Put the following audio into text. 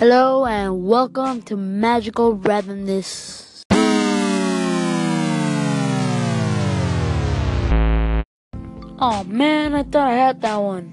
Hello and welcome to Magical Randomness. Oh man, I thought I had that one.